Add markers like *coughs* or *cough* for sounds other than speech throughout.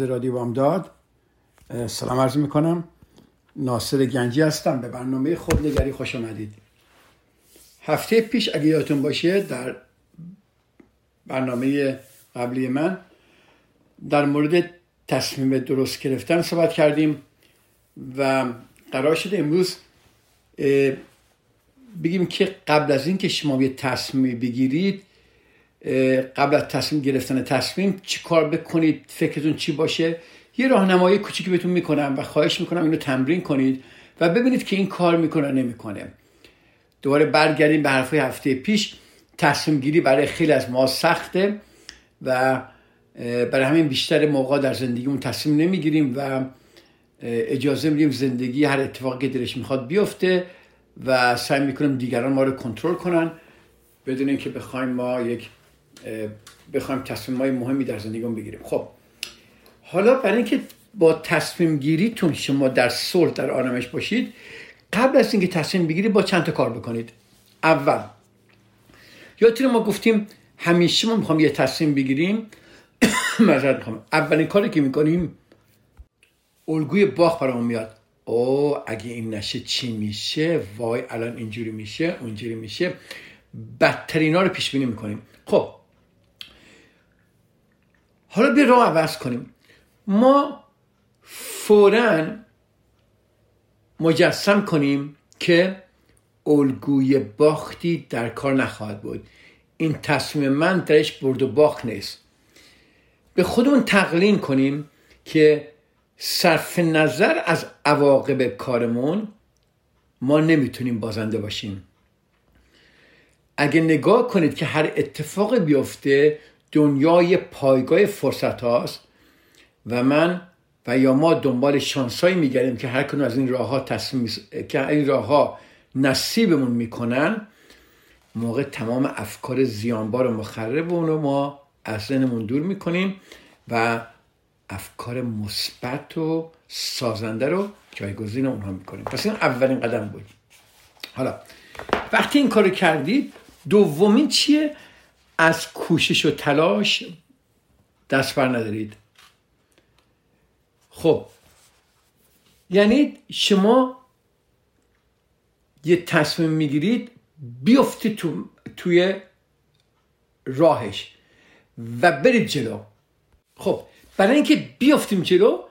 عزیز رادیو بامداد سلام عرض می‌کنم. ناصر گنجی هستم. به برنامه خودنگری خوش آمدید. هفته پیش اگه یادتون باشه در برنامه قبلی من در مورد تصمیم درست گرفتن صحبت کردیم و قرار شده امروز بگیم که قبل از اینکه شما یه تصمیم بگیرید قبل از تصمیم گرفتن تصمیم چی کار بکنید فکرتون چی باشه؟ یه راهنمایی کوچیکی بهتون می‌کنم و خواهش می‌کنم اینو تمرین کنید و ببینید که این کار می‌کنه نمی‌کنه. دوباره برگردیم به هفته پیش. تصمیم گیری برای خیلی از ما سخته و برای همین بیشتر موقع در زندگیمون تصمیم نمی‌گیریم و اجازه میدیم زندگی هر اتفاقی که دلش می‌خواد بیفته و سعی می‌کنیم دیگران ما رو کنترل کنن بدون اینکه بخوایم ما یک بخوایم تصمیم های مهمی در زندگیمون بگیریم. خب حالا برای اینکه با تصمیم گیریتون شما در صلح در آرامش باشید قبل از اینکه تصمیم بگیرید با چند تا کار بکنید. اول یادتونه ما گفتیم همیشه ما می‌خوام یه تصمیم بگیریم. *coughs* معذرت می‌خوام. اولین کاری که می‌کنیم الگوی باخ برامون میاد. او اگه این نشه چی میشه؟ وای الان اینجوری میشه اونجوری میشه. بدترین ها رو پیش بینی می‌کنیم. خب حالا بیا راه عوض کنیم. ما فورا مجسم کنیم که الگوی باختی در کار نخواهد بود. این تصمیم من درش برد و باخت نیست. به خودمون تقلین کنیم که صرف نظر از عواقب کارمون ما نمی‌تونیم بازنده باشیم. اگه نگاه کنید که هر اتفاق بیفته دنیای پایگاه فرصت هاست و من و یا ما دنبال شانسایی میگردیم که هر کنون از این راه ها تصمیم که این راه ها نصیبمون می‌کنن موقع تمام افکار زیانبار و مخرب اون رو ما از ذهنمون دور می‌کنیم و افکار مثبت و سازنده رو جایگزین اونها می‌کنیم. پس این اولین قدم بود. حالا وقتی این کارو کردید دومین چیه؟ از کوشش و تلاش دست بر ندارید. خب یعنی شما یه تصمیم می‌گیرید بیفتید تو، توی راهش و برید جلو. خب برای اینکه بیافتیم جلو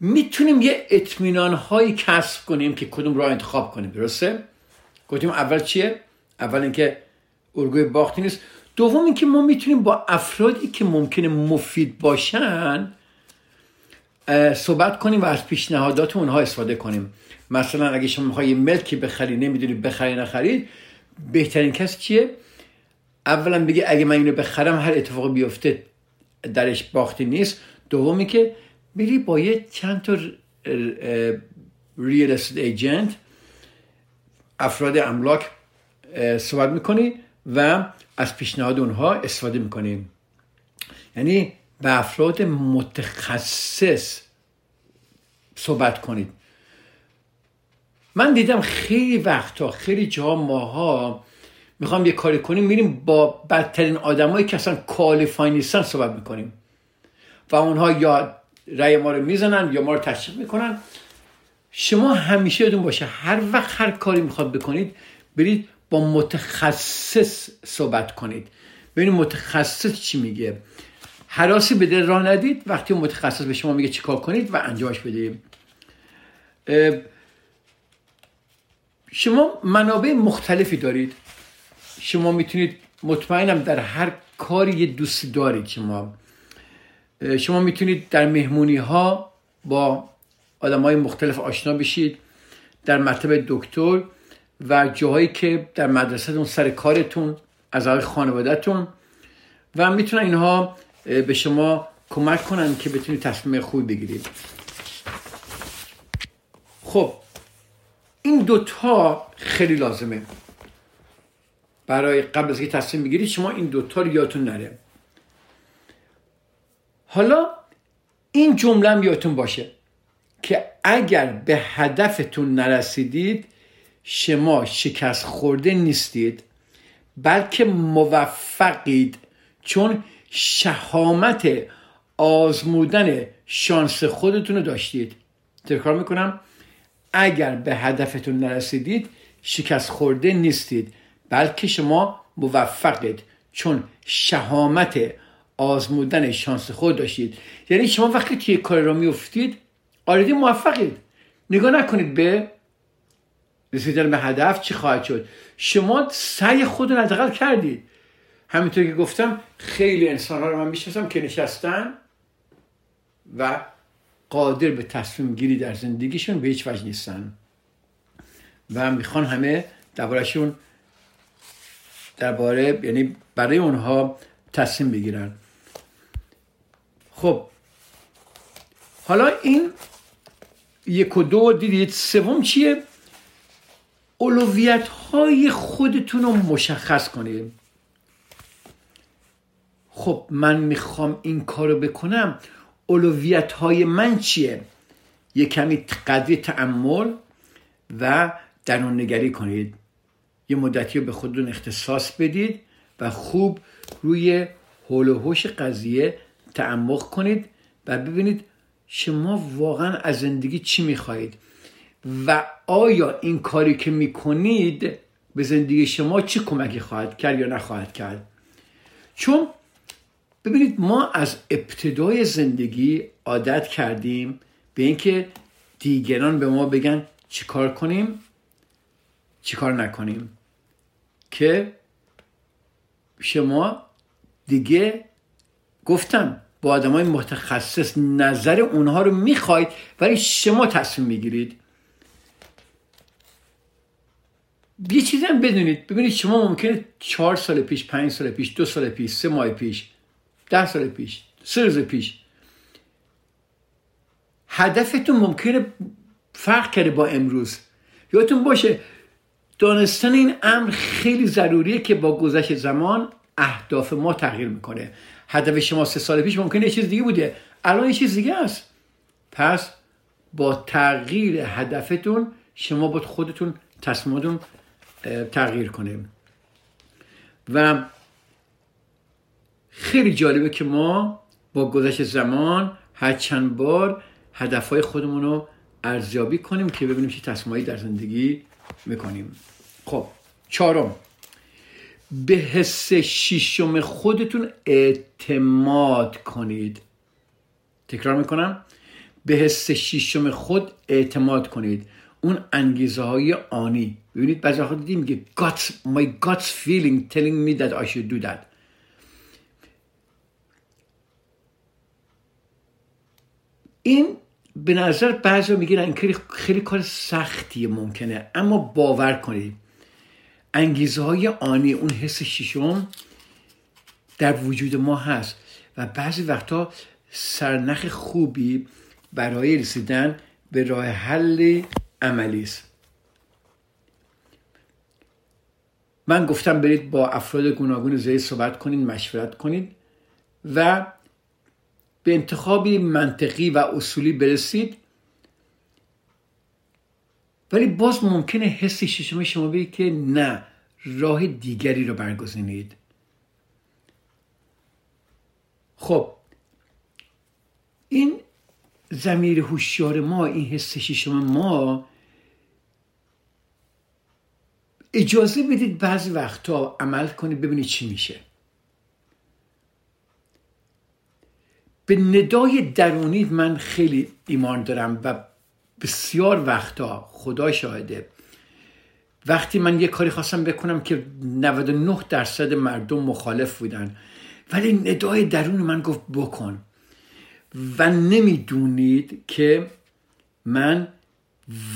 می‌تونیم یه اطمینان هایی کسب کنیم که کدوم راه انتخاب کنیم درسته؟ گفتیم اول چیه؟ اول اینکه الگوی باختی نیست. دوم اینکه ما می‌تونیم با افرادی که ممکنه مفید باشن صحبت کنیم و از پیشنهادات اونها استفاده کنیم. مثلا اگه شما می‌خوای ملکی بخری نمی‌دونی بخری نخرید بهترین کس چیه؟ اولا بگی اگه من اینو بخرم هر اتفاق بیفته درش باختی نیست. دومی که بری با یه چند تا ریل ایجنت افراد املاک صحبت می‌کنی و از پیشنهاد اونها استفاده می‌کنیم یعنی به افراد متخصص صحبت کنید. من دیدم خیلی وقتا خیلی جا ماها می‌خوام یه کاری کنیم میریم با بدترین آدمایی که اصلا کوالیفای نیستن صحبت می‌کنیم. و اونها یا رأی ما رو می‌زنن یا ما رو تشویق می‌کنن. شما همیشه یادون باشه هر وقت هر کاری می‌خواد بکنید برید با متخصص صحبت کنید. ببینید متخصص چی میگه؟ حراسی به دل راه ندید وقتی متخصص به شما میگه چیکار کنید و انجامش بدید شما منابع مختلفی دارید. شما می‌تونید مطمئنم در هر کاری یه دوست دارید شما شما می‌تونید در مهمونی ها با آدم های مختلف آشنا بشید. در مطب دکتر و جاهایی که در مدرسهتون سر کارتون از خانوادهتون. و می‌تونن اینها به شما کمک کنن که بتونید تصمیم خوبی بگیرید. خب این دوتا خیلی لازمه. برای قبل از که تصمیم بگیرید شما این دوتا رو یادتون نره. حالا این جمله هم یادتون باشه که اگر به هدفتون نرسیدید شما شکست خورده نیستید بلکه موفقید چون شهامت آزمودن شانس خودتون رو داشتید. تکرار می‌کنم؟ اگر به هدفتون نرسیدید شکست خورده نیستید بلکه شما موفقید چون شهامت آزمودن شانس خود داشتید. یعنی شما وقتی توی کار را میفتید آردی موفقید. نگاه نکنید به رسیدن به هدف چی خواهد شد؟ شما سعی خود رو حداقل کردید. همینطور که گفتم خیلی انسان ها رو من می‌شناسم که نشستن و قادر به تصمیم گیری در زندگیشون به هیچ وجه نیستن. و می‌خوان همه دربارهشون درباره یعنی برای اونها تصمیم بگیرن. خب حالا این یک و دو دیدید سوم چیه؟ اولویت های خودتون رو مشخص کنید خب من می‌خوام این کارو بکنم. اولویت های من چیه؟ یه کمی قدری تعمل و درون نگری کنید. یه مدتی رو به خودتون اختصاص بدید و خوب روی حول و حوش قضیه تعمق کنید و ببینید شما واقعا از زندگی چی می‌خواهید. و آیا این کاری که می‌کنید به زندگی شما چه کمکی خواهد کرد یا نخواهد کرد؟ چون ببینید ما از ابتدای زندگی عادت کردیم به اینکه دیگران به ما بگن چیکار کنیم چیکار نکنیم. که شما دیگه گفتم با آدم های متخصص نظر اونها رو می‌خواید ولی شما تصمیم می‌گیرید. یه چیزی هم بدونید. ببینید شما ممکنه چهار سال پیش پنج سال پیش دو سال پیش سه ماه پیش ده سال پیش سه روز پیش. هدفتون ممکنه فرق کرده با امروز. یادتون باشه دانستن این امر خیلی ضروریه که با گذشت زمان اهداف ما تغییر می‌کنه. هدف شما سه سال پیش ممکنه یه چیز دیگه بوده. الان یه چیز دیگه است. پس با تغییر هدفتون شما با خودتون تصمیماتون تغییر کنه و خیلی جالبه که ما با گذشت زمان هر چند بار هدفهای خودمون رو ارزیابی کنیم که ببینیم چه تصمیمایی در زندگی می‌کنیم. خب چهارم. به حس شیشم خودتون اعتماد کنید. تکرار می‌کنم. به حس شیشم خود اعتماد کنید. اون انگیزه های آنی. ببینید بعضی وقت دیدیم میگه guts, my guts feeling telling me that I should do that. این به نظر بعضی می‌گیرن این خیلی, خیلی کار سختیه ممکنه. اما باور کنید انگیزه های آنی اون حس ششم در وجود ما هست. و بعضی وقتا سرنخ خوبی برای رسیدن به راه حل عملی است. من گفتم برید با افراد گوناگون زیر صحبت کنید مشورت کنید و به انتخابی منطقی و اصولی برسید. ولی باز ممکنه حسی ششم شما بگید که نه راه دیگری رو برگزینید. خب این زمیر هوشیار ما این حس ششم ما اجازه بدید بعضی وقتا عمل کنید ببینید چی میشه. به ندای درونی من خیلی ایمان دارم و بسیار وقتا خدا شاهده. وقتی من یه کاری خواستم بکنم که 99 درصد مردم مخالف بودن. ولی ندای درون من گفت بکن. و نمی‌دونید که من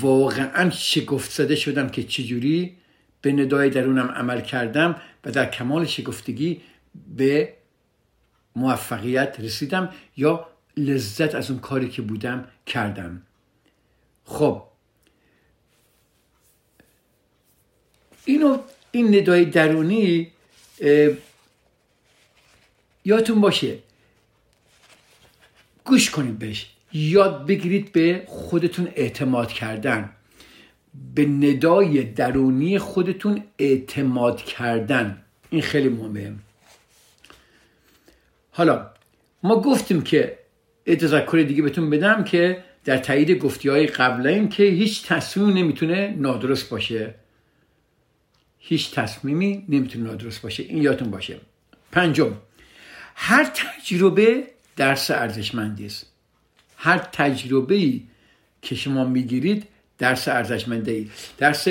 واقعا شگفت زده شدم که چجوری به ندای درونم عمل کردم و در کمال شگفتگی به موفقیت رسیدم یا لذت از اون کاری که بودم کردم. خب. اینو این ندای درونی یادتون باشه. گوش کنید بهش. یاد بگیرید به خودتون اعتماد کردن. به ندای درونی خودتون اعتماد کردن. این خیلی مهمه. حالا ما گفتیم که تذکر دیگه بهتون بدم که در تایید گفتی های قبل که هیچ تصمیمی نمی‌تونه نادرست باشه. هیچ تصمیمی نمی‌تونه نادرست باشه. این یادتون باشه. پنجم هر تجربه درس ارزشمندی است. هر تجربه ای که شما می‌گیرید درس ارزشمنده ای درس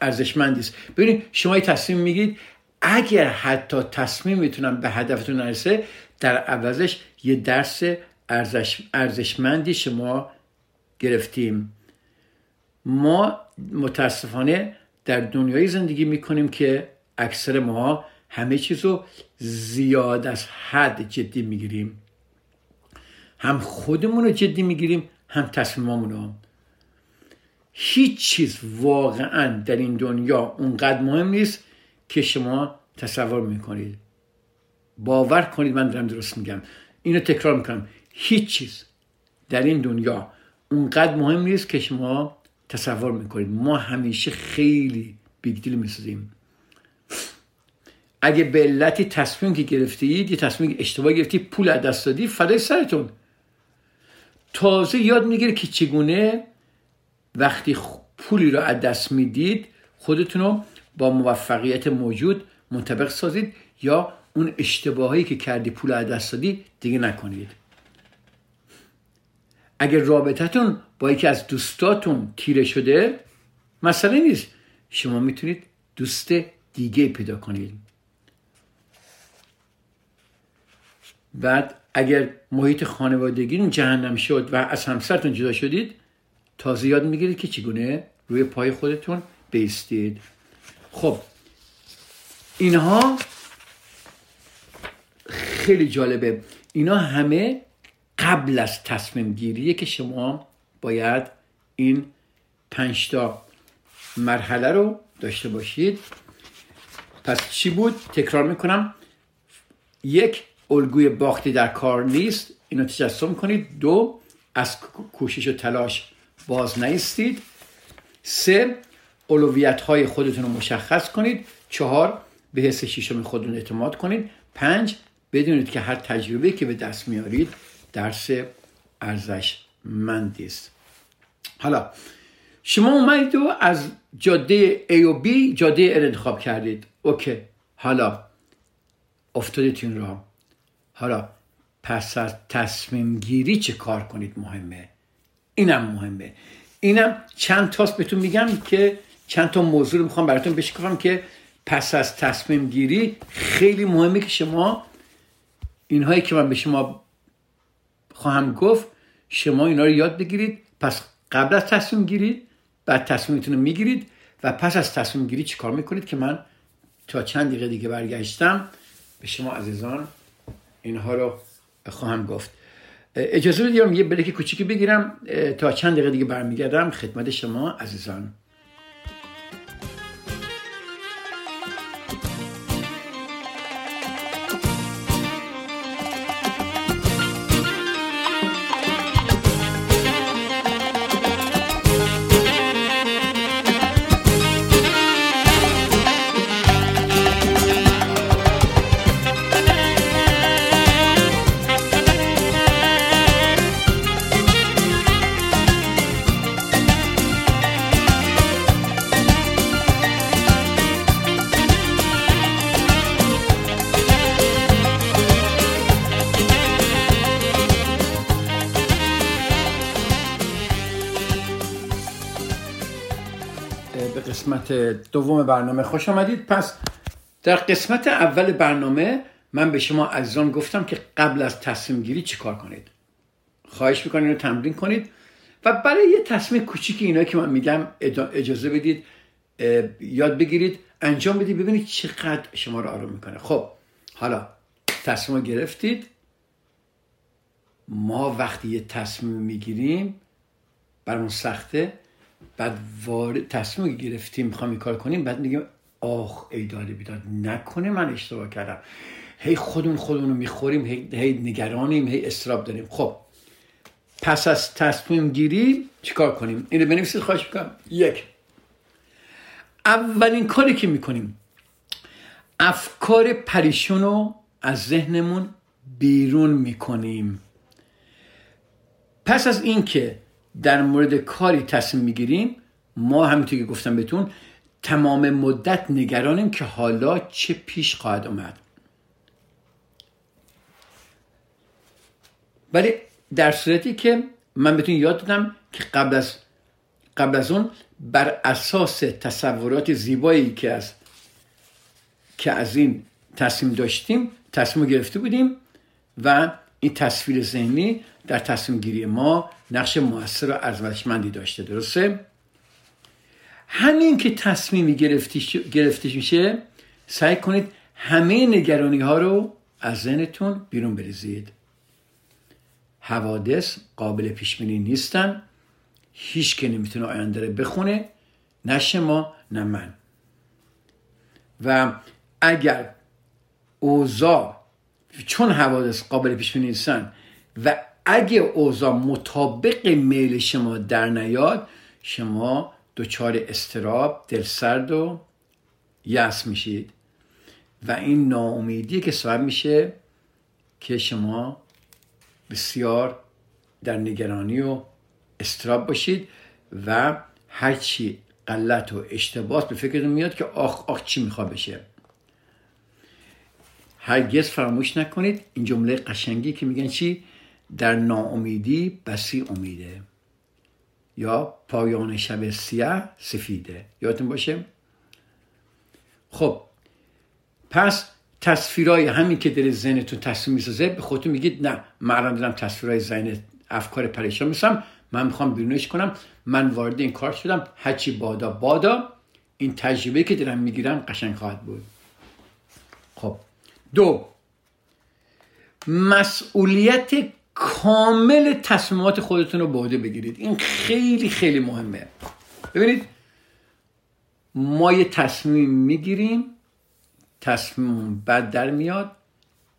ارزشمندی است. ببینید شما تصمیم میگید اگر حتی تصمیم می‌تونم به هدفتون نرسه در عوضش یه درس ارزش، ارزشمندی شما گرفتیم. ما متاسفانه در دنیای زندگی می‌کنیم که اکثر ما همه چیز رو زیاد از حد جدی می‌گیریم. هم خودمون رو جدی می‌گیریم هم تصمیمامون رو. هیچ چیز واقعا در این دنیا اونقدر مهم نیست که شما تصور می‌کنید. باور کنید من دارم درست میگم. اینو تکرار می‌کنم. هیچ چیز در این دنیا اونقدر مهم نیست که شما تصور می‌کنید. ما همیشه خیلی بیگ دیل می‌سازیم اگه به علتی تصمیم که گرفتید یه تصمیم اشتباه گرفتی پول از دست دادی فدای سرتون. تازه یاد می‌گیره که چگونه وقتی پولی رو از دست می‌دید خودتون رو با موفقیت موجود منطبق سازید یا اون اشتباهایی که کردی پول از دست دادی دیگه نکنید. اگر رابطتون با یکی از دوستاتون تیره شده مسئله نیست. شما می‌تونید دوست دیگه پیدا کنید. بعد اگر محیط خانوادگی جهنم شد و از همسرتون جدا شدید تازه یاد می‌گیرید که چگونه روی پای خودتون بیستید. خب اینها خیلی جالبه. اینا همه قبل از تصمیم گیریه که شما باید این پنجتا مرحله رو داشته باشید. پس چی بود؟ تکرار می‌کنم. یک الگوی باختی در کار نیست. اینو تجسم کنید. دو از کوشش و تلاش باز نیستید. سه اولویت های خودتون رو مشخص کنید. چهار به حس شیشم خودتون اعتماد کنید. پنج بدونید که هر تجربه که به دست میارید درس ارزش مندی است. حالا شما اومدید و از جاده A و B جاده R انتخاب کردید. اوکی حالا افتادید این را حالا پس از تصمیم گیری چه کار کنید مهمه؟ اینم مهمه. اینم چند تاست بهتون میگم که چند تا موضوع رو می‌خوام براتون بشکافم که پس از تصمیم گیری خیلی مهمه که شما اینهایی که من به شما خواهم گفت شما اینا رو یاد بگیرید. پس قبل از تصمیم گیرید بعد تصمیمتون رو می‌گیرید و پس از تصمیم گیری چیکار می‌کنید که من تا چند دقیقه دیگه برگشتم به شما عزیزان اینها رو خواهم گفت. اجازه بدیم یه بلک کوچیکی بگیرم تا چند دقیقه دیگه برمیگردم خدمت شما عزیزان دوم برنامه. خوش آمدید. پس در قسمت اول برنامه من به شما عزیزان گفتم که قبل از تصمیم گیری چیکار کنید؟ خواهش می‌کنید رو تمرین کنید. و برای یه تصمیم کوچیکی اینا که من میگم اجازه بدید یاد بگیرید انجام بدید ببینید چقدر شما رو آروم می‌کنه. خب حالا تصمیم گرفتید. ما وقتی یه تصمیم می‌گیریم برامون سخته. بعد وارد تصمیم گرفتیم می‌خوام این کار کنیم بعد میگیم آخ ای داده بیداد نکنه من اشتباه کردم. هی خودمون خودمون رو می‌خوریم هی, هی نگرانیم هی استراب داریم. خب پس از تصمیم گیری چیکار کنیم؟ اینو بنویسید خواهش می‌کنم. یک. اولین کاری که می‌کنیم افکار پریشون رو از ذهنمون بیرون می‌کنیم. پس از اینکه در مورد کاری تصمیم می‌گیریم ما همینطور که گفتم بهتون تمام مدت نگرانیم که حالا چه پیش خواهد اومد. ولی در صورتی که من بهتون یاد دادم که قبل از قبل از اون بر اساس تصورات زیبایی که از که از این تصمیم داشتیم تصمیم گرفته بودیم و این تصویر ذهنی در تصمیم گیری ما نقش موثر و ارزشمندی داشته درسته؟ همین که تصمیمی گرفته میشه سعی کنید همه نگرانی ها رو از ذهنتون بیرون بریزید. حوادث قابل پیش بینی نیستن. هیچ که نمی‌تونه آینده رو بخونه نه شما نه من. و اگر اوضاع چون حوادث قابل پیش بینی نیستن و اگه اوضاع مطابق میل شما در نیاد شما دچار استراب دلسرد و یس میشید. و این ناامیدی که سبب میشه که شما بسیار در نگرانی و استراب باشید و هرچی غلط و اشتباه به فکرتون میاد که آخ آخ چی می‌خواد بشه. هرگز فراموش نکنید. این جمله قشنگی که میگن چی؟ در ناامیدی بسی امیده. یا پایان شب سیاه سفیده. یادتون باشه؟ خب پس تصویرهای همین که در ذهنتون تصویر می‌سازه به خودتون میگید نه من الان دارم تصویرهای ذهن افکار پریشان میسم من می‌خوام بیرونش کنم. من وارد این کار شدم. هرچی بادا بادا این تجربه که دارم می‌گیرم قشنگ خواهد بود. خب. دو مسئولیت کامل تصمیمات خودتون رو به عهده بگیرید. این خیلی خیلی مهمه. ببینید ما یه تصمیم می‌گیریم تصمیم بد در میاد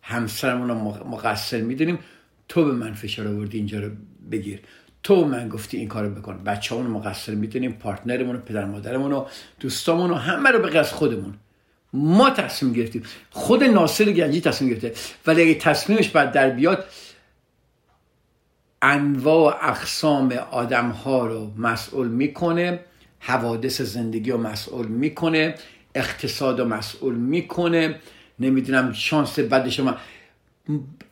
همسرمون رو مقصر می‌دونیم. تو به من فشار آوردی اینجا رو بگیر. تو من گفتی این کارو بکن. بچه رو مقصر می‌دونیم پارتنرمون رو پدر مادرمون رو دوستامون رو همه رو به خودمون. ما تصمیم گرفتیم. خود ناصر گنجی تصمیم گرفته. ولی اگه تصمیمش بعد در بیاد انواع و اقسام آدم ها رو مسئول می‌کنه حوادث زندگی رو مسئول می‌کنه اقتصاد رو مسئول می‌کنه. نمی‌دونم شانس بد شما.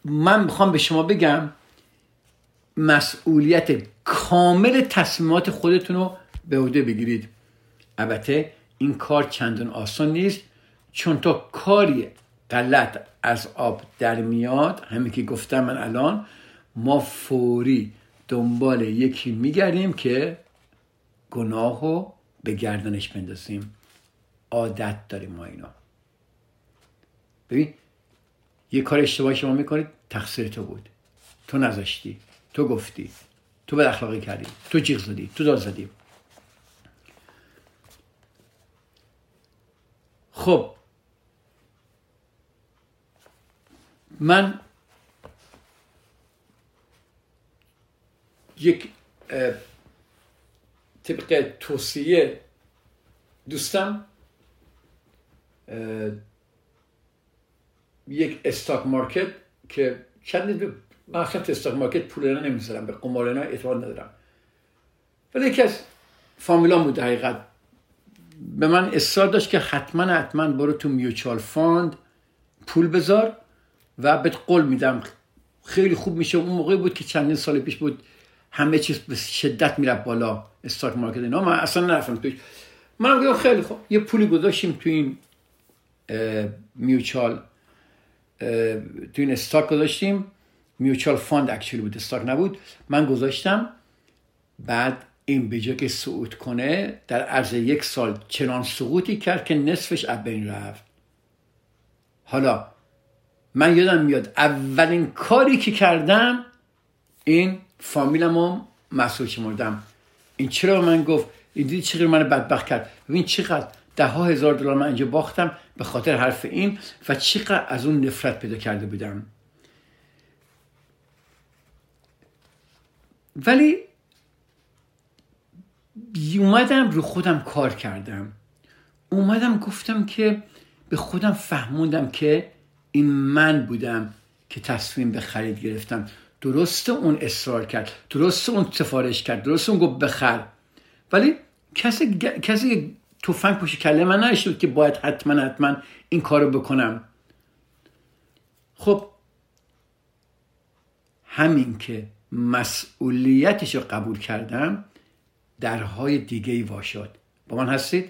من می‌خوام به شما بگم مسئولیت کامل تصمیمات خودتون رو به عهده بگیرید. البته این کار چندان آسان نیست. چون تا کاری غلط از آب در میاد همین که گفتم من الان ما فوری دنبال یکی میگردیم که گناه رو به گردنش بندازیم. عادت داریم ما اینا ببین یه کار اشتباه شما می‌کنید تقصیر تو بود. تو نذاشتی تو گفتی تو به اخلاقی کردی تو جیغ زدی تو داد زدی. خب من یک طبق توصیه دوستم یک stock market که چند من اصلا stock market پول نمی‌ذارم به قمار اعتماد ندارم. ولی یکی از فامیلان بود حقیقت به من اصرار داشت که حتما حتما برو تو mutual fund پول بذار. و بهت قول میدم خیلی خوب میشه اون موقع بود که چندین سال پیش بود همه چیز به شدت میره بالا stock market اینا من اصلا نرفتم توش من گفتم خیلی خوب یه پولی گذاشتیم تو این mutual تو این stock گذاشتیم mutual fund actually بود stock نبود من گذاشتم بعد این به که صعود کنه در عرض یک سال چنان سقوطی کرد که نصفش از بین رفت حالا من یادم میاد اولین کاری که کردم این فامیلم رو مسئول شمردم این چرا من گفت؟ این دیدی چقدر من بدبخت کرد. ببین چقدر ده ها هزار دلار من اینجا باختم به خاطر حرف این و چقدر از اون نفرت پیدا کرده بودم. ولی اومدم رو خودم کار کردم. اومدم گفتم که به خودم فهموندم که این من بودم که تصمیم به خرید گرفتم. درست اون اصرار کرد درست اون سفارش کرد درست اون گفت بخر. ولی کسی کسی توفنگ پشت کله من نشد که باید حتما حتما این کارو بکنم. خب همین که مسئولیتش رو قبول کردم درهای دیگه ای واشد با من هستید؟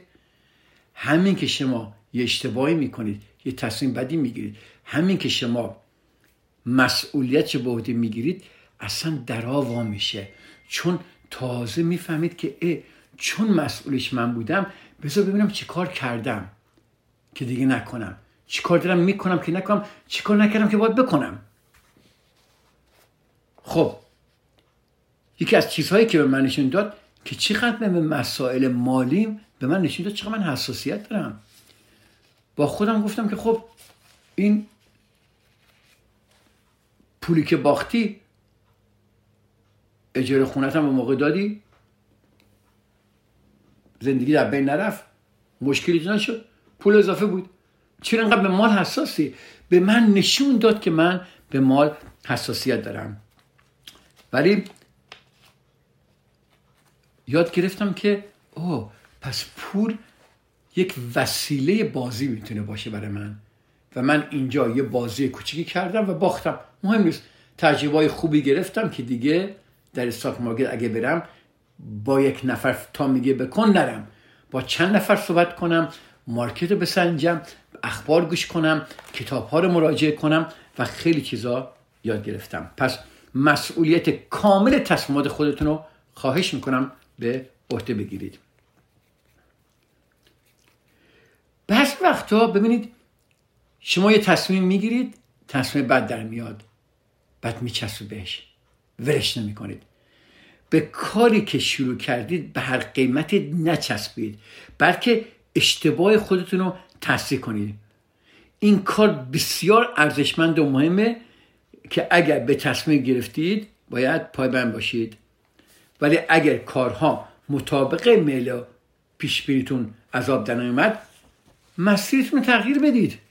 همین که شما یه اشتباهی می‌کنید یه تصمیم بدی می‌گیرید. همین که شما مسئولیت به عهده می‌گیرید اصلا درا وا میشه. چون تازه می‌فهمید که اه چون مسئولش من بودم بذار ببینم چی کار کردم که دیگه نکنم. چی کار دارم می‌کنم که نکنم؟ چی کار نکردم که باید بکنم؟ خب یکی از چیزهایی که به من نشون داد که چقدر به مسائل مالیم به من نشون داد چقدر من حساسیت دارم. با خودم گفتم که خب این پولی که باختی اجاره خونتم به موقع دادی. زندگی در بین نرفت. مشکلی نشد. پول اضافه بود. چرا انقدر به مال حساسی؟ به من نشون داد که من به مال حساسیت دارم. ولی یاد گرفتم که اوه پس پول یک وسیله بازی می‌تونه باشه برای من. و من اینجا یه بازی کوچیکی کردم و باختم. مهم نیست. تجربه خوبی گرفتم که دیگه در استاک مارکت اگه برم با یک نفر تا میگه بکن نرم. با چند نفر صحبت کنم مارکت رو بسنجم اخبار گوش کنم کتاب ها رو مراجعه کنم و خیلی چیزا یاد گرفتم. پس مسئولیت کامل تصمیمات خودتون رو خواهش می‌کنم به عهده بگیرید. بعض وقتا ببینید شما یه تصمیم می‌گیرید تصمیم بد در میاد. بعد میچسبید بهش ولش نمی‌کنید. به کاری که شروع کردید به هر قیمتی نچسبید بلکه اشتباه خودتون رو تصدیق کنید. این کار بسیار ارزشمند و مهمه که اگر به تصمیم گرفتید باید پایبند باشید. ولی اگر کارها مطابق میل پیش بینیتون عذاب در مسیرتون تغییر بدید.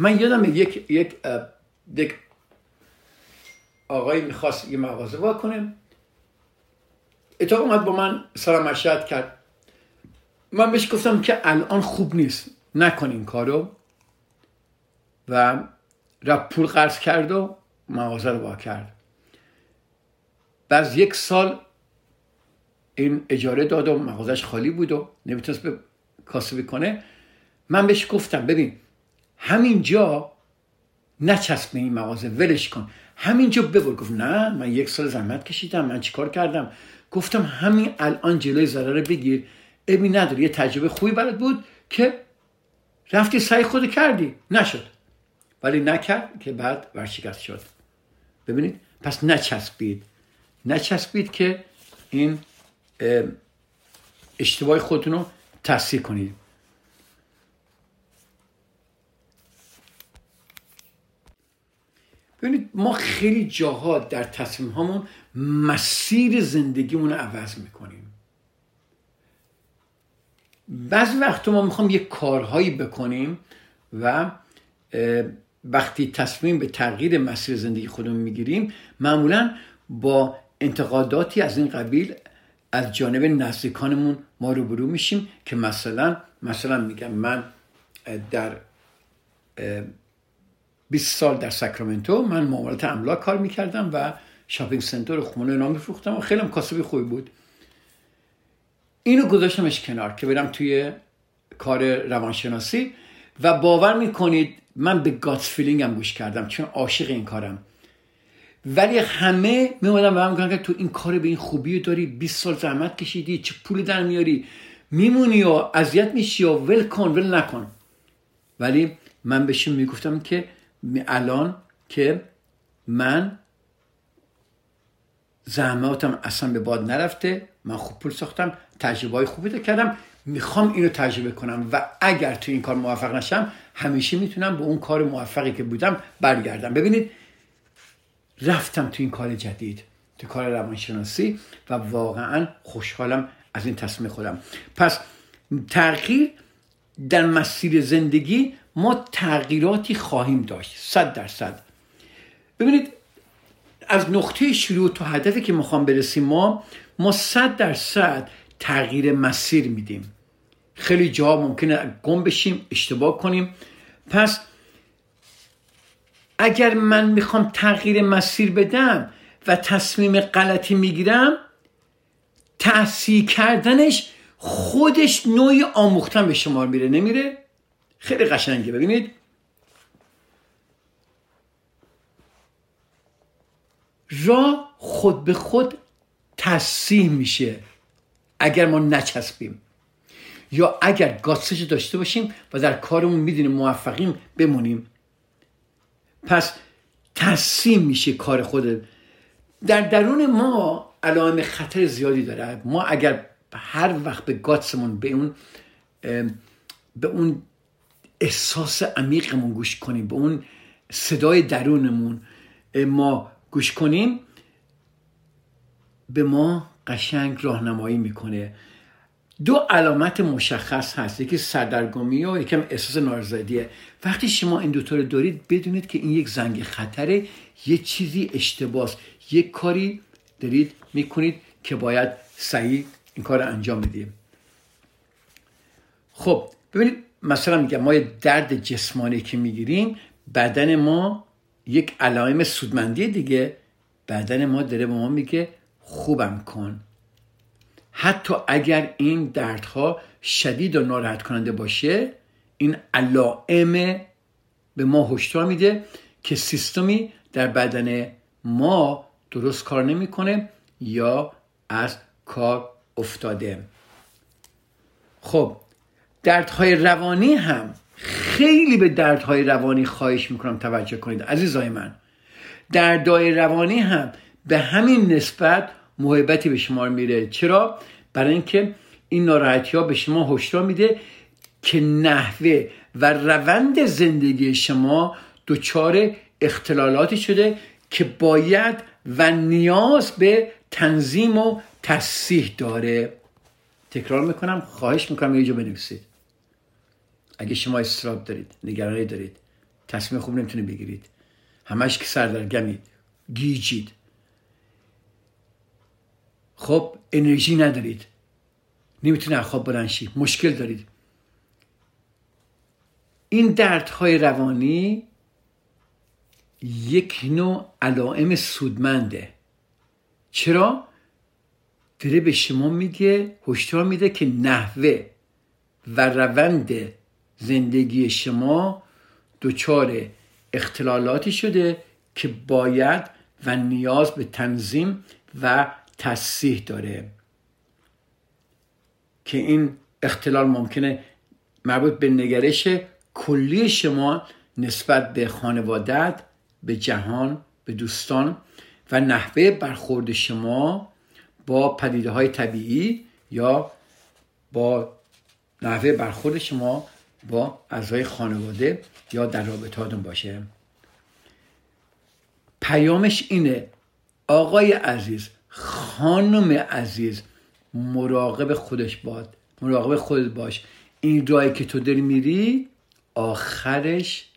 من یادم یک یک یک آقایی می‌خواست یه مغازه وا کنه. اتاق اومد با من سلام مشهد کرد. من بهش گفتم که الان خوب نیست نکن این کارو. و رفت پول قرض کرد و مغازه رو وا کرد. بعد یک سال این اجاره داد و مغازش خالی بود و نمی‌تونست به کاسبی کنه. من بهش گفتم ببین همینجا نچسب این مغازه ولش کن. همینجا ببر. گفت نه من یک سال زحمت کشیدم من چیکار کردم؟ گفتم همین الان جلوی ضرر بگیر. ابی نداری یه تجربه خوبی برات بود که رفتی سعی خود کردی. نشد. ولی نکرد که بعد ورشکست شد. ببینید پس نچسبید. نچسبید که این اشتباه خودتون رو تصحیح کنید. ببینید ما خیلی جاها در تصمیم هامون مسیر زندگیمون رو عوض می‌کنیم. بعضی وقت ما می‌خوام یه کارهایی بکنیم و وقتی تصمیم به تغییر مسیر زندگی خودمون می‌گیریم معمولا با انتقاداتی از این قبیل از جانب نزدیکانمون ما روبرو میشیم که مثلا مثلا میگم من در 20 سال در ساکرامنتو من معاملات املاک کار می‌کردم و shopping center خونه اینام میفروختم و خیلی کاسبی خوبی بود. اینو گذاشتمش کنار که برم توی کار روانشناسی و باور می‌کنید من به gut feeling هم گوش کردم چون عاشق این کارم. ولی همه میومدن به من که تو این کار به این خوبی داری 20 سال زحمت کشیدی چه پول در میاری میمونی و اذیت میشی و ول کن ول نکن. ولی من بهشون می‌گفتم که الان که من زحماتم اصلا به باد نرفته من خوب پول ساختم تجربه های خوبی کردم می‌خوام اینو تجربه کنم و اگر تو این کار موفق نشم همیشه می‌تونم به اون کار موفقی که بودم برگردم. ببینید رفتم تو این کار جدید تو کار روانشناسی و واقعا خوشحالم از این تصمیم خودم. پس تغییر در مسیر زندگی ما تغییراتی خواهیم داشت صد درصد. ببینید از نقطه شروع تا هدفی که می‌خوام برسیم ما ما صد درصد تغییر مسیر میدیم. خیلی جا ممکنه گم بشیم اشتباه کنیم. پس اگر من می‌خوام تغییر مسیر بدم و تصمیم غلطی می‌گیرم تحصیل کردنش خودش نوعی آموختن به شما میره نمیره؟ خیلی قشنگه. ببینید. راه خود به خود تصیح میشه اگر ما نچسبیم. یا اگر گاسش داشته باشیم و در کارمون می‌دونیم موفقیم بمونیم. پس تصمیم میشه کار خود. در درون ما علائم خطر زیادی داره. ما اگر هر وقت به گاتسمون به اون به اون احساس عمیقمون گوش کنیم به اون صدای درونمون. ما گوش کنیم به ما قشنگ راهنمایی می‌کنه. دو علامت مشخص هست یکی سردرگمی و یکم احساس نارضایتیه. وقتی شما این دوتا رو دارید بدونید که این یک زنگ خطره یه چیزی اشتباس یک کاری دارید می‌کنید که باید صحیح این کار انجام بدیم خب ببینید مثلا میگم ما یه درد جسمانی که می‌گیریم بدن ما یک علائم سودمندی دیگه. بدن ما داره به ما میگه خوبم کن. حتی اگر این دردها شدید و ناراحت کننده باشه این علائم به ما هشدار میده که سیستمی در بدن ما درست کار نمی‌کنه یا از کار افتاده. خب دردهای روانی هم خیلی به دردهای روانی خواهش می‌کنم توجه کنید عزیزای من. دردهای روانی هم به همین نسبت محبتی به شما میره. چرا؟ برای اینکه این ناراحتی ها به شما هشدار میده که نحوه و روند زندگی شما دچار اختلالاتی شده که باید و نیاز به تنظیم و تصیح داره. تکرار می‌کنم خواهش می‌کنم یه جا بنویسید. اگه شما استراب دارید نگرانی دارید تصمیم خوب نمی‌تونید بگیرید همش که سردرگمید گیجید. خب انرژی ندارید. نمی‌تونه خواب بلند مشکل دارید. این دردهای روانی یک نوع علائم سودمنده. چرا؟ داره به شما میگه هشدار میده که نحوه و روند زندگی شما دچار اختلالاتی شده که باید و نیاز به تنظیم و تصیح داره. که این اختلال ممکنه مربوط به نگرش کلی شما نسبت به خانوادت به جهان به دوستان و نحوه برخورد شما با پدیده های طبیعی یا با نحوه برخورد شما با اعضای خانواده یا در رابطاتون باشه. پیامش اینه آقای عزیز خانم عزیز مراقب خودش باد مراقب خودت باش. این راهی که تو داری میری آخرش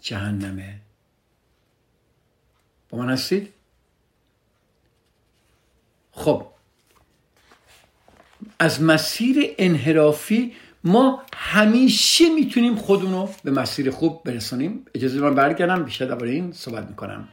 جهنمه. با من هستید؟ خب از مسیر انحرافی ما همیشه می‌تونیم خودمونو به مسیر خوب برسونیم. اجازه من برگردم بیشتر درباره این صحبت می‌کنم.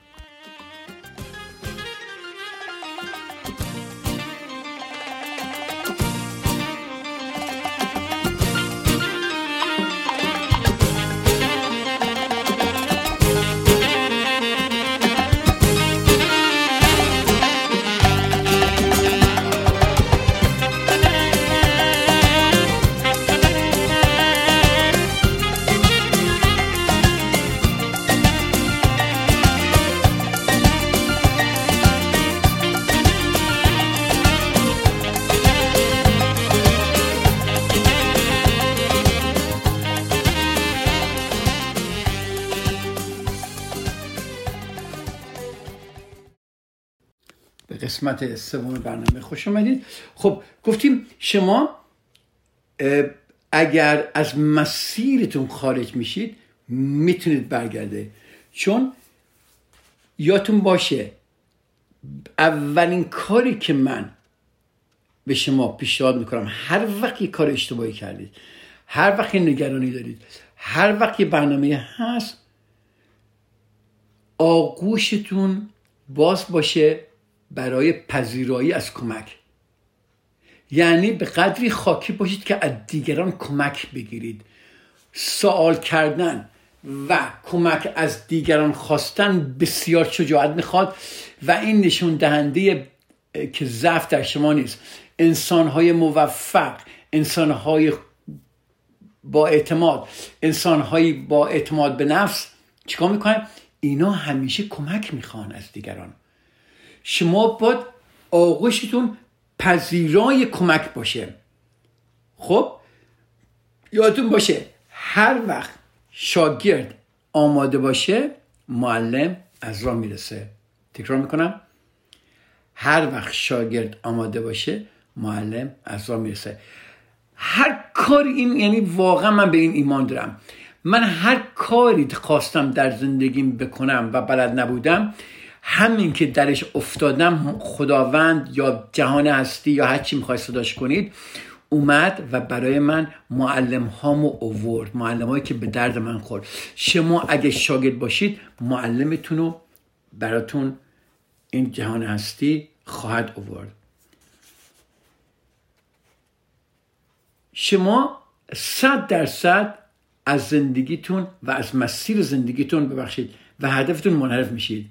قسمت سوم برنامه خوش آمدید خب گفتیم شما اگر از مسیرتون خارج میشید می‌تونید برگرده. چون یادتون باشه اولین کاری که من به شما پیشنهاد می‌کنم هر وقت کار اشتباهی کردید هر وقت نگرانی دارید هر وقت برنامه هست آغوشتون باز باشه برای پذیرایی از کمک. یعنی به قدری خاکی باشید که از دیگران کمک بگیرید. سوال کردن و کمک از دیگران خواستن بسیار شجاعت می‌خواد و این نشون دهنده که ضعف در شما نیست. انسانهای موفق انسانهای با اعتماد انسانهایی با اعتماد به نفس چیکار می‌کنن؟ اینا همیشه کمک می‌خوان از دیگران. شما باید آغوشتون پذیرای کمک باشه. خب؟ یادتون باشه هر وقت شاگرد آماده باشه معلم از راه می‌رسه. تکرار می‌کنم. هر وقت شاگرد آماده باشه معلم از راه می‌رسه. هر کار این یعنی واقعا من به این ایمان دارم. من هر کاری خواستم در زندگیم بکنم و بلد نبودم همین که درش افتادم خداوند یا جهان هستی یا هر چی می‌خوای صداش کنید اومد و برای من معلم هامو اوورد معلم هایی که به درد من خورد. شما اگه شاگرد باشید معلمتون رو براتون این جهان هستی خواهد اوورد شما صد درصد از زندگیتون و از مسیر زندگیتون ببخشید و هدفتون منحرف میشید.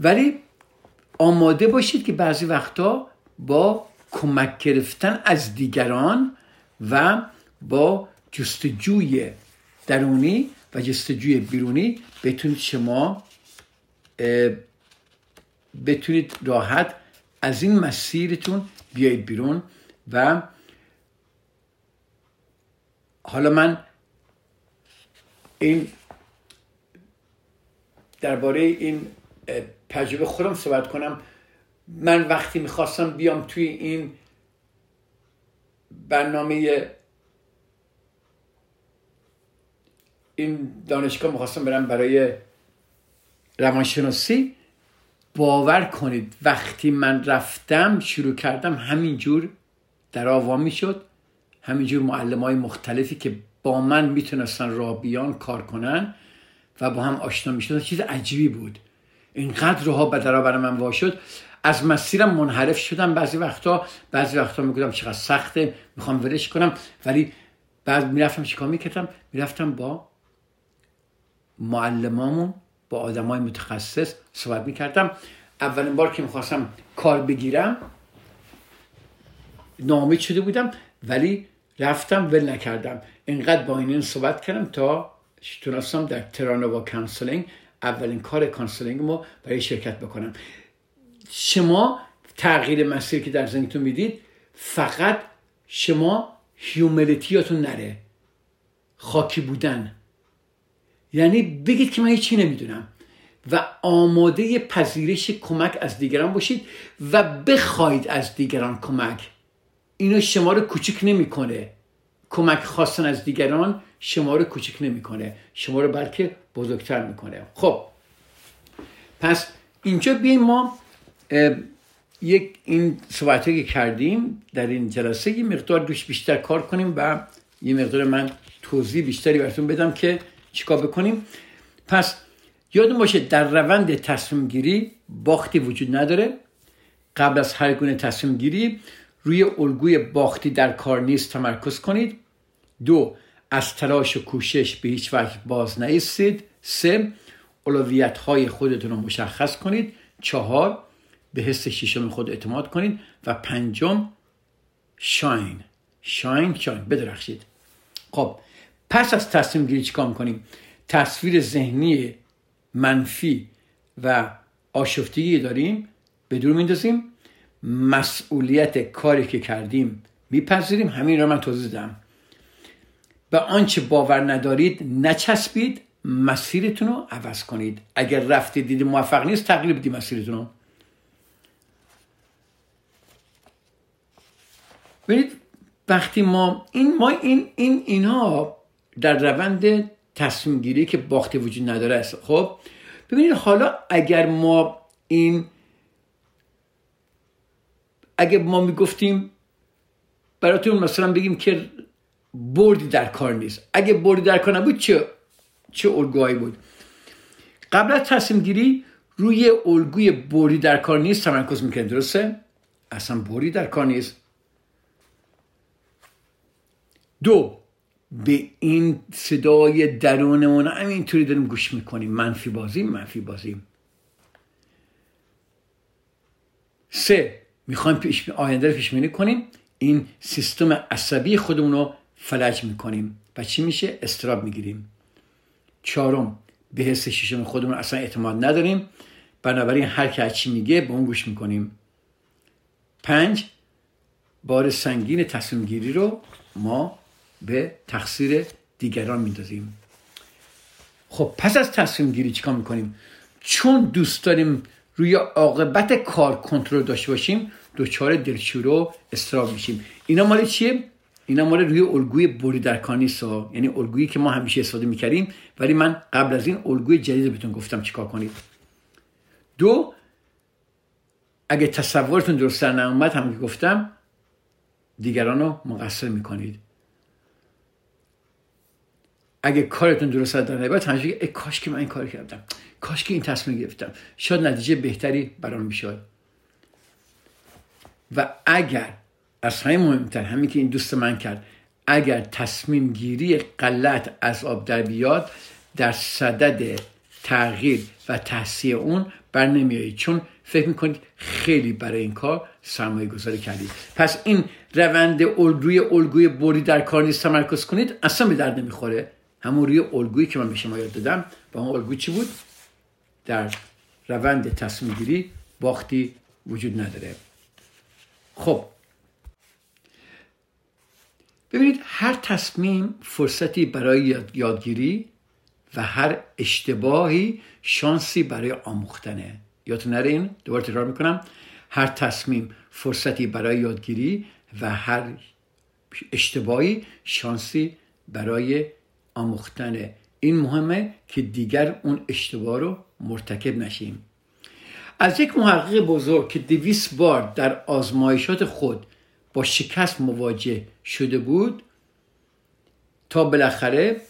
ولی آماده باشید که بعضی وقتا با کمک گرفتن از دیگران و با جستجوی درونی و جستجوی بیرونی بتونید شما بتونید راحت از این مسیرتون بیایید بیرون و حالا من این درباره این تجربه خودم صحبت کنم. من وقتی می‌خواستم بیام توی این برنامه این دانشگاه می‌خواستم برم برای روانشناسی باور کنید وقتی من رفتم شروع کردم همینجور در آوا می‌شد. همینجور معلم های مختلفی که با من می‌تونستن راه بیان کار کنن و با هم آشنا می‌شدن چیز عجیبی بود. اینقدر روها بدرا برای من وا شد از مسیرم منحرف شدم بعضی وقتا. بعضی وقتا می‌گفتم چقدر سخته می‌خوام ورش کنم. ولی بعد می‌رفتم چیکار می‌کردم؟ می‌رفتم با معلمامون با آدمای متخصص صحبت می‌کردم. اولین بار که می‌خواستم کار بگیرم نامید شده بودم ولی رفتم ول نکردم. اینقدر با این صحبت کردم تا تونستم در Terra Nova Counseling اولین کار counseling ما برای شرکت بکنم. شما تغییر مسیر که در زندگیتون می‌دید فقط شما humility اتون نره. خاکی بودن. یعنی بگید که من هیچی نمی‌دونم و آماده پذیرش کمک از دیگران باشید و بخواید از دیگران کمک. اینو شما رو کوچک نمی‌کنه. کمک خواستن از دیگران شما رو کوچک نمی‌کنه. شما رو بلکه بزرگتر می‌کنه. خب. پس اینجا بیایم ما یک این صحبت که کردیم در این جلسه یه مقدار دوش بیشتر کار کنیم و یه مقدار من توضیح بیشتری براتون بدم که چیکار بکنیم. پس یادون باشه در روند تصمیم گیری باختی وجود نداره. قبل از هر گونه تصمیم گیری روی الگوی باختی در کار نیست تمرکز کنید. دو از تلاش و کوشش به هیچ وجه باز نیستید. سه اولویت های خودتون رو مشخص کنید. چهار به حس شیشم خود اعتماد کنید. و پنجم شاین. شاین شاین. بدرخشید. خب پس از تصمیم گیری چیکار کنیم تصویر ذهنی منفی و آشفتگی داریم به دور میندازیم مسئولیت کاری که کردیم میپذیریم. همین رو من توضیح دادم. به آنچه باور ندارید نچسبید مسیرتون رو عوض کنید. اگر رفته دیدی موفق نیست تقریب دی مسیرتون رو ببینید وقتی ما این ما این این اینا در روند تصمیم گیری که باخت وجود نداره است. خب ببینید حالا اگر ما این اگر ما می‌گفتیم براتون مثلا بگیم که بردی در کار نیست. اگه بردی در کار نبود چه چه الگوهایی بود؟ قبل از تصمیم گیری روی الگوی بردی در کار نیست تمرکز می‌کنیم درسته؟ اصلا بردی در کار نیست. دو به این صدای درونمون همینطوری داریم گوش می‌کنیم. منفی بازی منفی بازی سه می‌خوایم پیش آینده رو پیش بینی کنیم. این سیستم عصبی خودمون رو فلج می‌کنیم. و چی میشه؟ استراب می‌گیریم. چهارم به حس ششم خودمون اصلا اعتماد نداریم. بنابراین هر که چی میگه به اون گوش می‌کنیم. پنج بار سنگین تصمیم گیری رو ما به تقصیر دیگران میندازیم. خب پس از تصمیم گیری چیکار می‌کنیم؟ چون دوست داریم روی عاقبت کار کنترل داشته باشیم دچار دلشوره و استراب میشیم. اینا مال چیه؟ اینا مال روی الگوی بوری در نیست یعنی الگویی که ما همیشه استفاده می‌کردیم ولی من قبل از این الگوی جدید بهتون گفتم چیکار کنید دو اگه تصورتون درست در نیومد هم که گفتم دیگران رو مقصر می‌کنید. اگه کارتون درست در نیومد همیشه کاش که من این کار کردم. کاش که این تصمیم گرفتم. شاید نتیجه بهتری برام می‌شد. و اگر از همه مهمتر همین که این دوست من کرد. اگر تصمیم گیری غلط از آب در بیاد در صدد تغییر و تحصیل اون بر نمیایید چون فکر می‌کنید خیلی برای این کار سرمایه گذاری کردید. پس این روند الگوی الگوی بوری در کار نیست تمرکز کنید اصلا به درد نمی‌خوره. همون روی الگویی که من به شما یاد دادم با اون الگوی چی بود؟ در روند تصمیم گیری باختی وجود نداره. خب ببینید هر تصمیم فرصتی برای یادگیری و هر اشتباهی شانسی برای آموختنه. یادتون نره این؟ دوباره تکرار می‌کنم. هر تصمیم فرصتی برای یادگیری و هر اشتباهی شانسی برای آموختنه. این مهمه که دیگر اون اشتباه رو مرتکب نشیم. از یک محقق بزرگ که دویست بار در آزمایشات خود با شکست مواجه شده بود تا بالاخره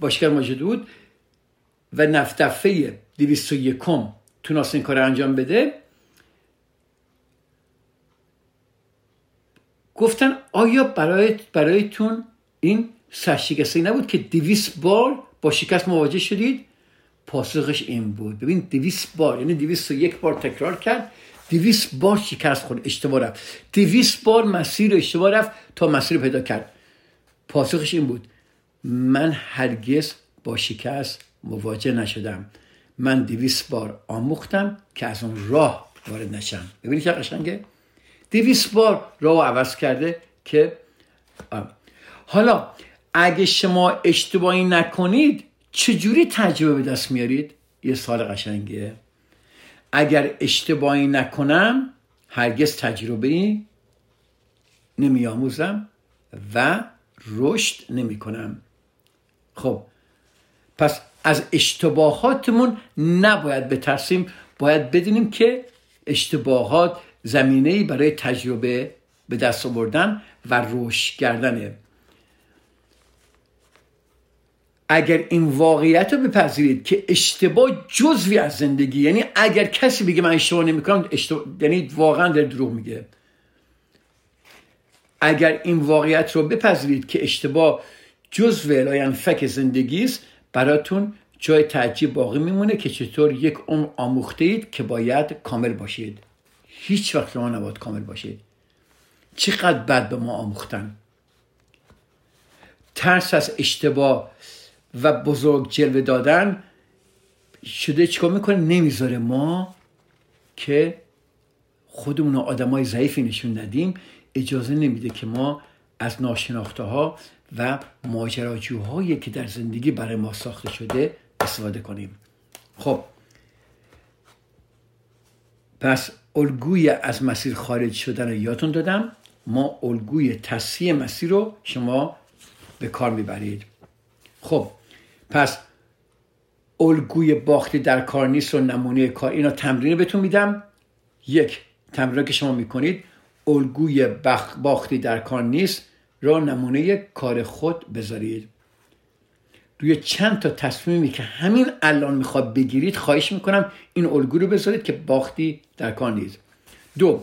با شکست مواجه بود و نفتفه دویست و یکم تونست این کار انجام بده. گفتن آیا برای برایتون این سرشکسته نبود که دویست بار با شکست مواجه شدید؟ پاسخش این بود. ببین دویست بار یعنی دویست و یک بار تکرار کرد دویست بار شکست خورد اشتباه رفت. دویست بار مسیر اشتباه رفت تا مسیر پیدا کرد. پاسخش این بود من هرگز با شکست مواجه نشدم. من دویست بار آموختم که از اون راه وارد نشم. ببینید چه قشنگه؟ دویست بار راه عوض کرده که حالا اگه شما اشتباهی نکنید چجوری تجربه به دست میارید؟ یه سال قشنگیه اگر اشتباهی نکنم هرگز تجربه نمیآموزم و رشد نمی کنم خب پس از اشتباهاتمون نباید بترسیم باید بدونیم که اشتباهات زمینه برای تجربه به دست آوردن و رشد کردنه. اگر این واقعیت رو بپذیرید که اشتباه جزوی از زندگی یعنی اگر کسی بگه من اشتباه نمی‌کنم اشتباه یعنی واقعا در دروغ میگه. اگر این واقعیت رو بپذیرید که اشتباه جزو فک زندگی است براتون جای تعجیب باقی میمونه که چطور یک اون آموخته اید که باید کامل باشید. هیچ وقت شما نباید کامل باشید. چقدر بد به ما آموختن. ترس از اشتباه و بزرگ جلوه دادن شده چیکار می‌کنه؟ نمی‌ذاره ما که خودمون آدم های ضعیفی نشون ندیم اجازه نمیده که ما از ناشناخته ها و ماجراجوهایی که در زندگی برای ما ساخته شده استفاده کنیم. خب. پس الگوی از مسیر خارج شدن رو یادتون دادم. ما الگوی تصحیح مسیر رو شما به کار می‌برید. خب. پس الگوی باختی در کار نیست و نمونه کار. اینا تمرین بهتون میدم. یک تمرین که شما می‌کنید الگوی باختی در کار نیست را نمونه کار خود بذارید. روی چند تا تصمیمی که همین الان می‌خواد بگیرید خواهش می‌کنم این الگو رو بذارید که باختی در کار نیست. دو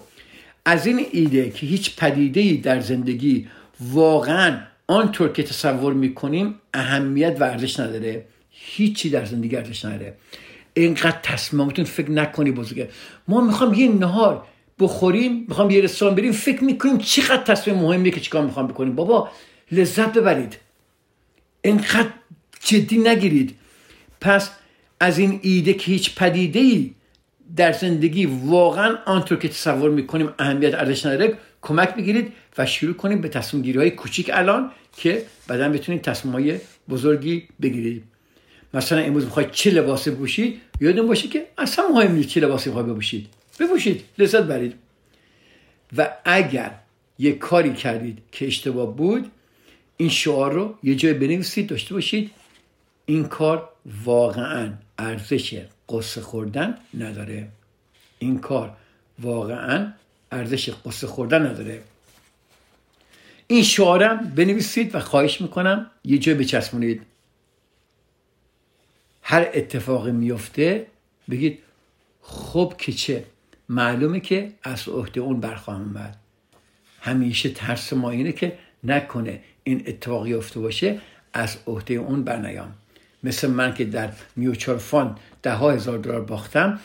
از این ایده که هیچ پدیده در زندگی واقعا آنطور که تصور می‌کنیم اهمیت و ارزش نداره. هیچی در زندگی ارزش نداره. اینقدر تصمیماتون فکر نکنی بزرگه. ما می‌خوام یه نهار بخوریم می‌خوام یه رستوران بریم فکر می‌کنیم چقدر تصمیم مهمیه که چیکار می‌خوام بکنیم. بابا لذت ببرید. اینقدر جدی نگیرید. پس از این ایده که هیچ پدیده ای در زندگی واقعا آنطور که تصور می‌کنیم اهمیت ارزش نداره کمک بگیرید و شروع کنیم به تصمیم گیری های کوچیک الان که بعدا بتونید تصمیم های بزرگی بگیرید. مثلا امروز می‌خواید چه لباسی بپوشید؟ یادتون باشه که اصلا مهم نیست چه لباسی می‌خواید بپوشید. بپوشید لذت برید. و اگر یه کاری کردید که اشتباه بود این شعار رو یه جای بنویسید داشته باشید. این کار واقعا ارزش قصه خوردن نداره. این کار واقعا ارزش قصه خوردن نداره. این شعارم بنویسید و خواهش می‌کنم یه جای بچسبونید. هر اتفاقی میفته بگید خب که چه؟ معلومه که از عهده اون برخواهم اومد. همیشه ترس ما اینه که نکنه این اتفاقی افته باشه از عهده اون برنیام. مثل من که در میوچال فاند ده هزار دلار باختم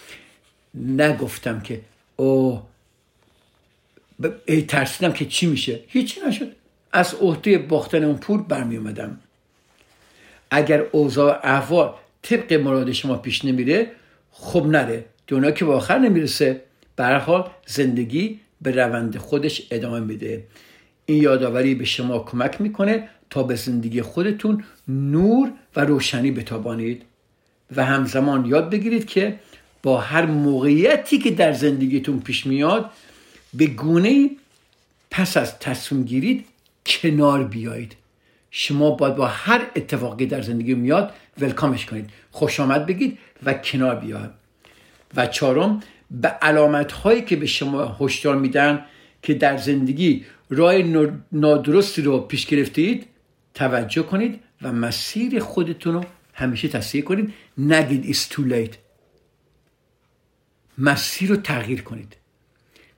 نگفتم که او ای ترسیدم که چی میشه. هیچی نشد. از عهده باختن اون پول برمی اومدم. اگر اوضاع احوال طبق مراد شما پیش نمیره خب نره. دنیا که به آخر نمی‌رسه. زندگی به روند خودش ادامه میده. این یادآوری به شما کمک می‌کنه تا به زندگی خودتون نور و روشنی بتابانید. و همزمان یاد بگیرید که با هر موقعیتی که در زندگیتون پیش میاد به گونه پس از تصمیم گیرید کنار بیایید. شما باید با هر اتفاقی در زندگی میاد ولکامش کنید. خوش آمد بگید و کنار بیاید و چهارم به علامت هایی که به شما هشدار میدن که در زندگی راه نادرستی رو پیش گرفتید توجه کنید و مسیر خودتون رو همیشه تصحیح کنید. نگید it's too late. مسیر رو تغییر کنید.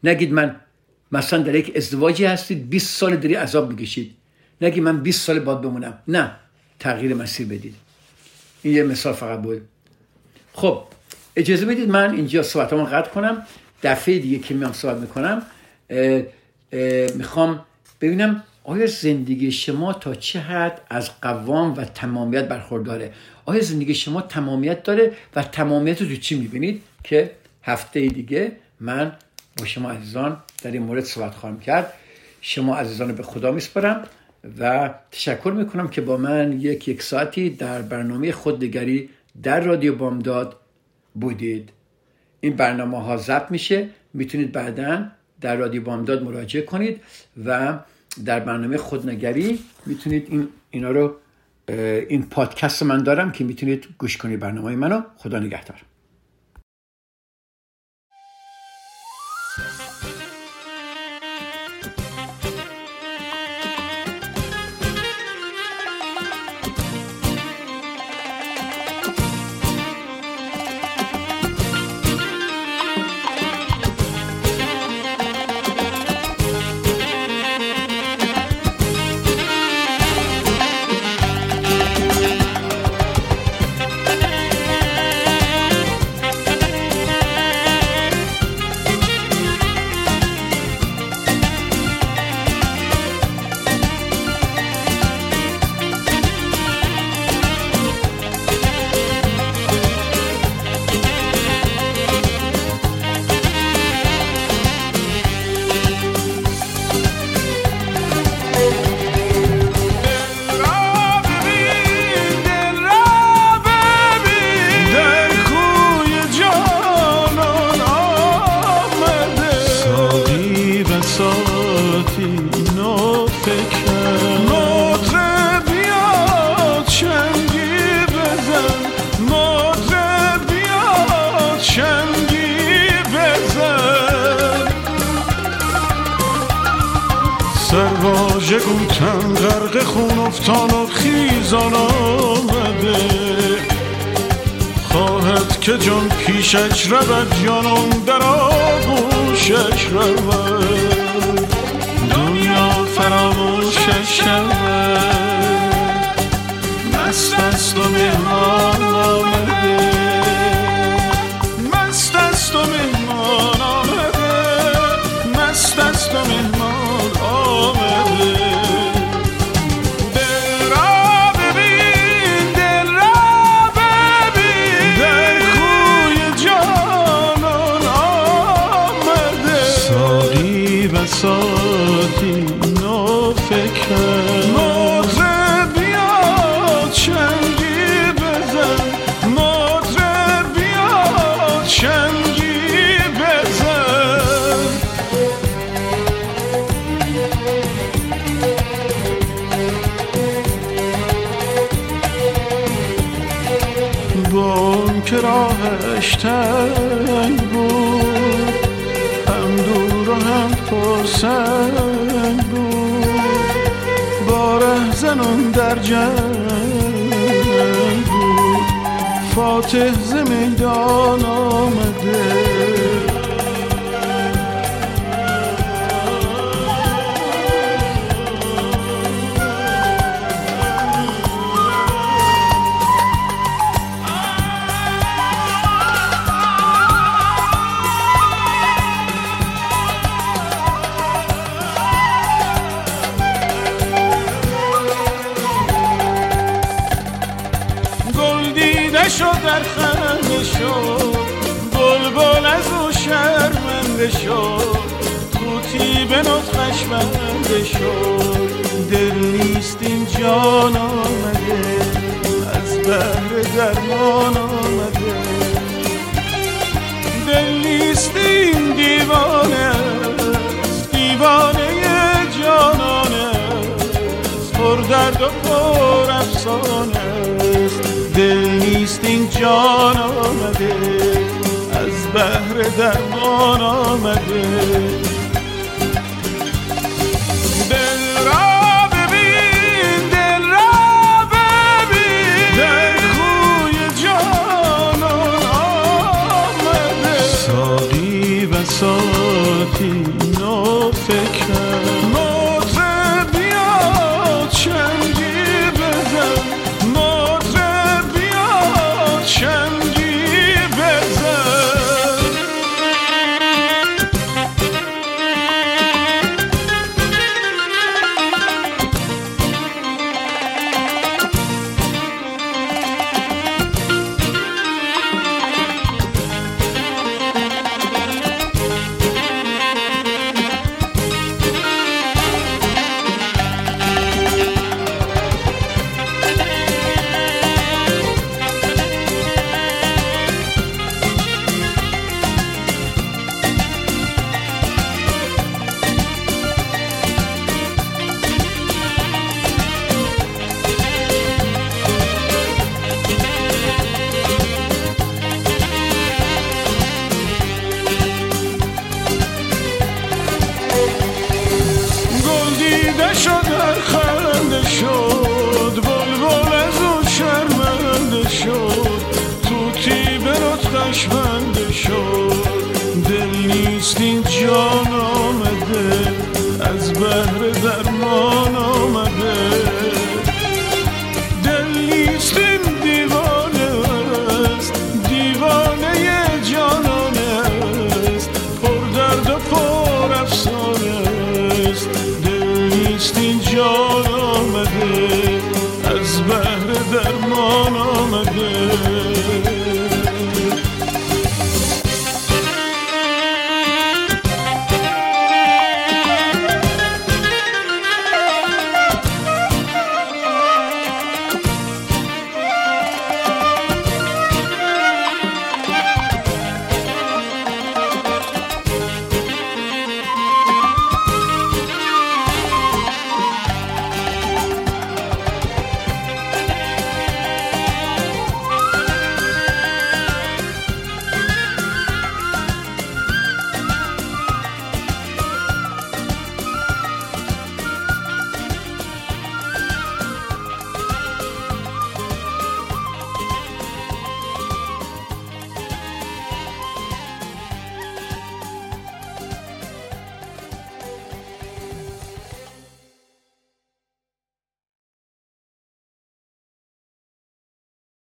نگید من مثلا در یک ازدواجی هستید 20 سال داری عذاب می‌کشید. نگید من 20 سال باید بمونم. نه تغییر مسیر بدید. این یه مثال فقط بود. خب اجازه بدید من اینجا صحبتمو قطع کنم. دفعه دیگه که میام صحبت می‌کنم می‌خوام ببینم آیا زندگی شما تا چه حد از قوام و تمامیت برخورداره؟ آیا زندگی شما تمامیت داره و تمامیت رو چی می‌بینید؟ که هفته دیگه من با شما عزیزان در این مورد صحبت خواهم کرد. شما عزیزان رو به خدا میسپرم و تشکر می‌کنم که با من یک یک ساعتی در برنامه خودنگری در رادیو بامداد بودید. این برنامه ها ضبط میشه. می‌تونید بعدا در رادیو بامداد مراجعه کنید و در برنامه خودنگری می‌تونید این اینا رو این پادکست من دارم که می‌تونید گوش کنید برنامه منو. خدا نگهدار. چهز می‌دانم دشمنده شد. دل نیست این جان آمده. از بهر درمان آمده. دل نیست این دیوانه دیوانه جانانه پر درد و پر افسانه دل نیست این جان آمده. از بهر درمان آمده. sol Dios.